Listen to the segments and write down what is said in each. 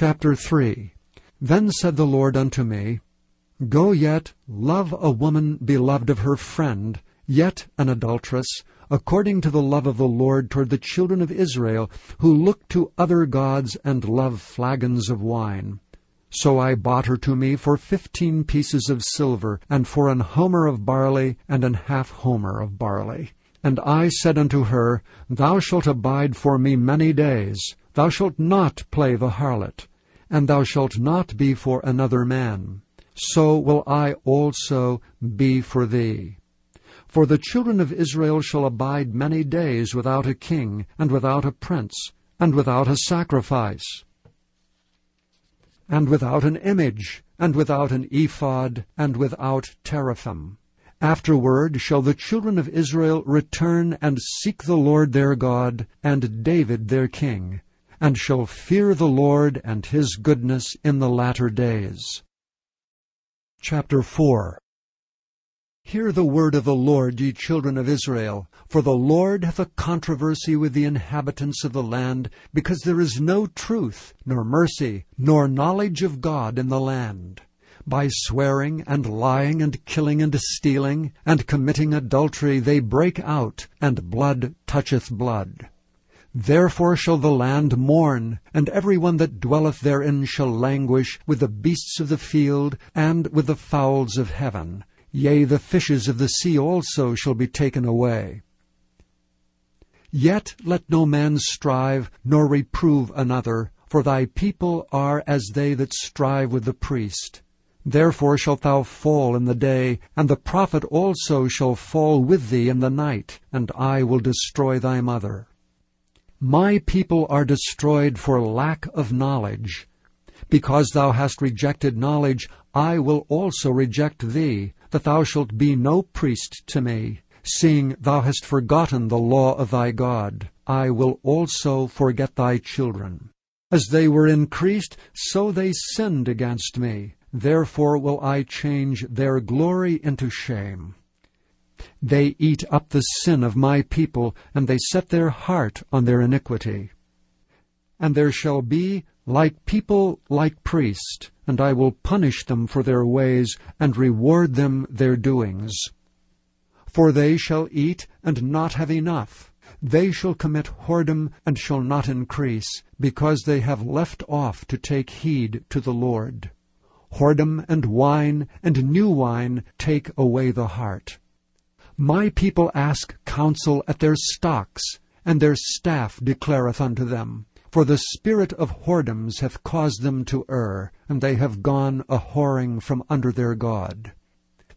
Chapter 3 Then said the Lord unto me, Go yet, love a woman beloved of her friend, yet an adulteress, according to the love of the Lord toward the children of Israel, who look to other gods and love flagons of wine. So I bought her to me for fifteen pieces of silver, and for an homer of barley, and an half homer of barley. And I said unto her, Thou shalt abide for me many days, thou shalt not play the harlot, and thou shalt not be for another man so will I also be for thee. For the children of Israel shall abide many days without a king, and without a prince, and without a sacrifice, and without an image, and without an ephod, and without teraphim. Afterward shall the children of Israel return and seek the Lord their God, and David their king, and shall fear the Lord and his goodness in the latter days. Chapter 4 Hear the word of the Lord, ye children of Israel. For the Lord hath a controversy with the inhabitants of the land, because there is no truth, nor mercy, nor knowledge of God in the land. By swearing, and lying, and killing, and stealing, and committing adultery, they break out, and blood toucheth blood. Therefore shall the land mourn, and every one that dwelleth therein shall languish with the beasts of the field, and with the fowls of heaven. Yea, the fishes of the sea also shall be taken away. Yet let no man strive, nor reprove another, for thy people are as they that strive with the priest. Therefore shalt thou fall in the day, and the prophet also shall fall with thee in the night, and I will destroy thy mother. My people are destroyed for lack of knowledge. Because thou hast rejected knowledge, I will also reject thee, that thou shalt be no priest to me. Seeing thou hast forgotten the law of thy God, I will also forget thy children. As they were increased, so they sinned against me. Therefore will I change their glory into shame. They eat up the sin of my people, and they set their heart on their iniquity. And there shall be like people like priest, and I will punish them for their ways, and reward them their doings. For they shall eat and not have enough. They shall commit whoredom and shall not increase, because they have left off to take heed to the Lord. Whoredom and wine and new wine take away the heart. My people ask counsel at their stocks, and their staff declareth unto them. For the spirit of whoredoms hath caused them to err, and they have gone a whoring from under their God.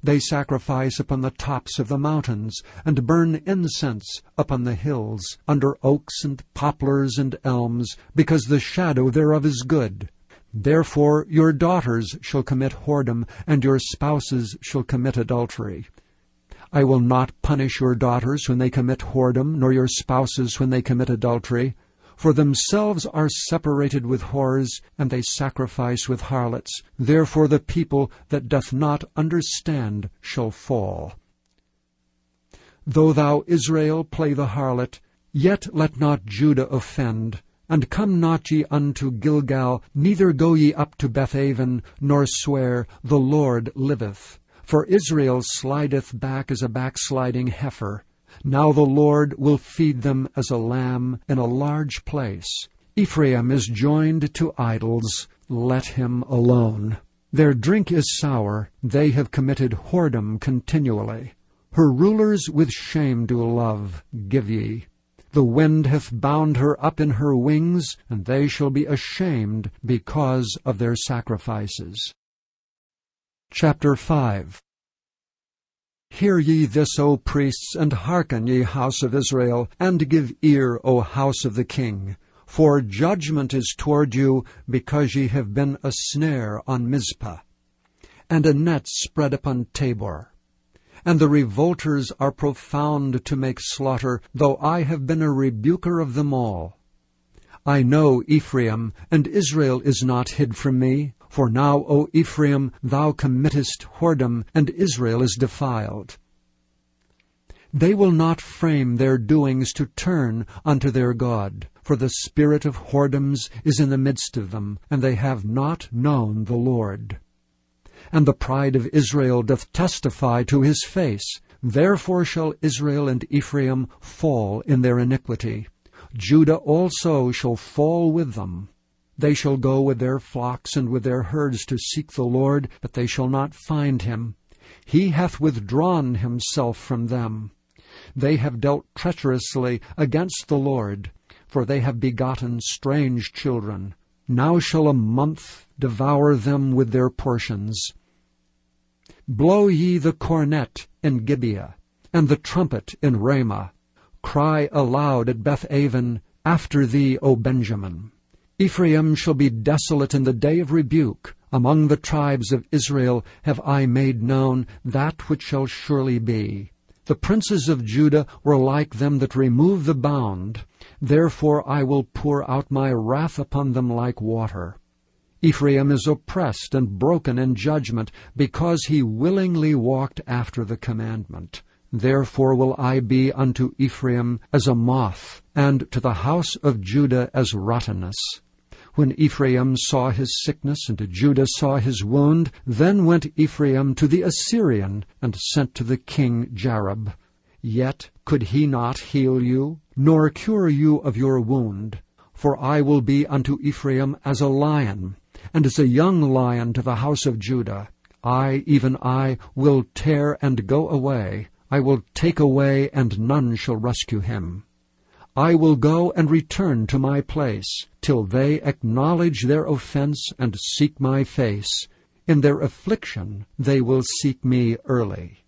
They sacrifice upon the tops of the mountains, and burn incense upon the hills, under oaks and poplars and elms, because the shadow thereof is good. Therefore your daughters shall commit whoredom, and your spouses shall commit adultery. I will not punish your daughters when they commit whoredom, nor your spouses when they commit adultery. For themselves are separated with whores, and they sacrifice with harlots. Therefore the people that doth not understand shall fall. Though thou, Israel, play the harlot, yet let not Judah offend. And come not ye unto Gilgal, neither go ye up to Bethaven, nor swear, The Lord liveth. For Israel slideth back as a backsliding heifer. Now the Lord will feed them as a lamb in a large place. Ephraim is joined to idols. Let him alone. Their drink is sour. They have committed whoredom continually. Her rulers with shame do love. Give ye. The wind hath bound her up in her wings, and they shall be ashamed because of their sacrifices. Chapter 5 Hear ye this, O priests, and hearken, ye house of Israel, and give ear, O house of the king. For judgment is toward you, because ye have been a snare on Mizpah, and a net spread upon Tabor. And the revolters are profound to make slaughter, though I have been a rebuker of them all. I know Ephraim, and Israel is not hid from me. For now, O Ephraim, thou committest whoredom, and Israel is defiled. They will not frame their doings to turn unto their God. For the spirit of whoredoms is in the midst of them, and they have not known the Lord. And the pride of Israel doth testify to his face. Therefore shall Israel and Ephraim fall in their iniquity. Judah also shall fall with them. They shall go with their flocks and with their herds to seek the Lord, but they shall not find him. He hath withdrawn himself from them. They have dealt treacherously against the Lord, for they have begotten strange children. Now shall a month devour them with their portions. Blow ye the cornet in Gibeah, and the trumpet in Ramah. Cry aloud at Beth Bethaven, After thee, O Benjamin. Ephraim shall be desolate in the day of rebuke. Among the tribes of Israel have I made known that which shall surely be. The princes of Judah were like them that remove the bound. Therefore I will pour out my wrath upon them like water. Ephraim is oppressed and broken in judgment, because he willingly walked after the commandment. Therefore will I be unto Ephraim as a moth, and to the house of Judah as rottenness. When Ephraim saw his sickness, and Judah saw his wound, then went Ephraim to the Assyrian, and sent to the king Jareb. Yet could he not heal you, nor cure you of your wound. For I will be unto Ephraim as a lion, and as a young lion to the house of Judah. I, even I, will tear and go away. I will take away, and none shall rescue him. I will go and return to my place, till they acknowledge their offense and seek my face. In their affliction they will seek me early.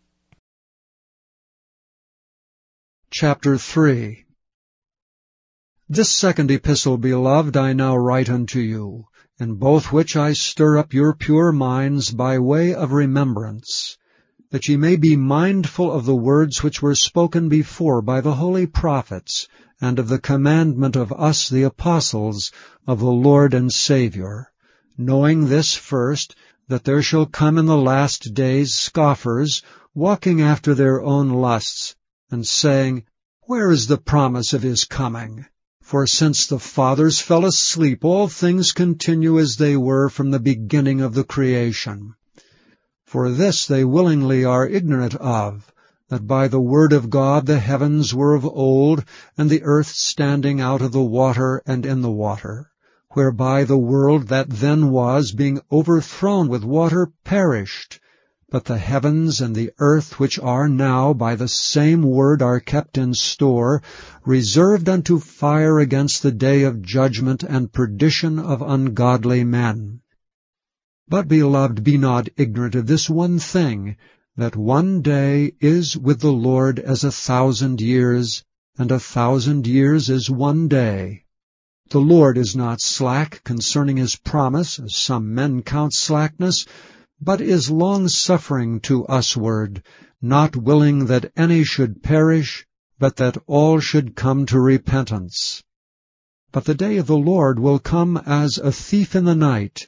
Chapter 3 This second epistle, beloved, I now write unto you, in both which I stir up your pure minds by way of remembrance, that ye may be mindful of the words which were spoken before by the holy prophets, and of the commandment of us the apostles of the Lord and Saviour, knowing this first, that there shall come in the last days scoffers, walking after their own lusts, and saying, Where is the promise of his coming? For since the fathers fell asleep, all things continue as they were from the beginning of the creation. For this they willingly are ignorant of, that by the word of God the heavens were of old, and the earth standing out of the water and in the water, whereby the world that then was, being overthrown with water, perished, but the heavens and the earth which are now by the same word are kept in store, reserved unto fire against the day of judgment and perdition of ungodly men. But, beloved, be not ignorant of this one thing, that one day is with the Lord as a thousand years, and a thousand years is one day. The Lord is not slack concerning his promise, as some men count slackness, but is long-suffering to usward, not willing that any should perish, but that all should come to repentance. But the day of the Lord will come as a thief in the night,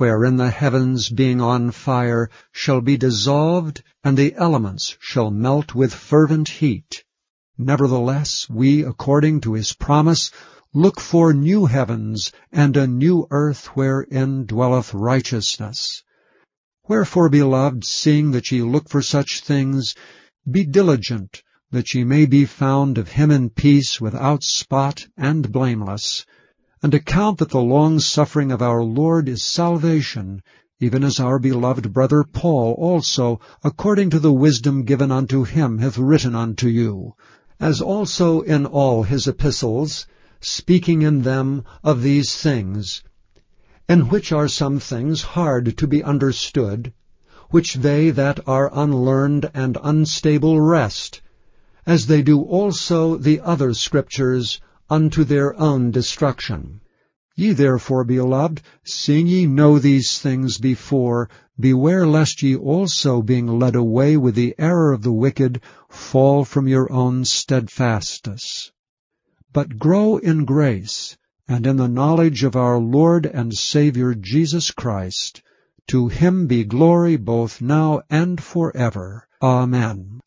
wherein the heavens being on fire shall be dissolved, and the elements shall melt with fervent heat? Nevertheless, we, according to his promise, look for new heavens and a new earth wherein dwelleth righteousness. Wherefore, beloved, seeing that ye look for such things, be diligent that ye may be found of him in peace, without spot and blameless, and account that the long-suffering of our Lord is salvation, even as our beloved brother Paul also, according to the wisdom given unto him, hath written unto you, as also in all his epistles, speaking in them of these things, in which are some things hard to be understood, which they that are unlearned and unstable wrest, as they do also the other scriptures unto their own destruction. Ye therefore, beloved, seeing ye know these things before, beware lest ye also, being led away with the error of the wicked, fall from your own steadfastness. But grow in grace, and in the knowledge of our Lord and Saviour Jesus Christ. To him be glory both now and forever. Amen.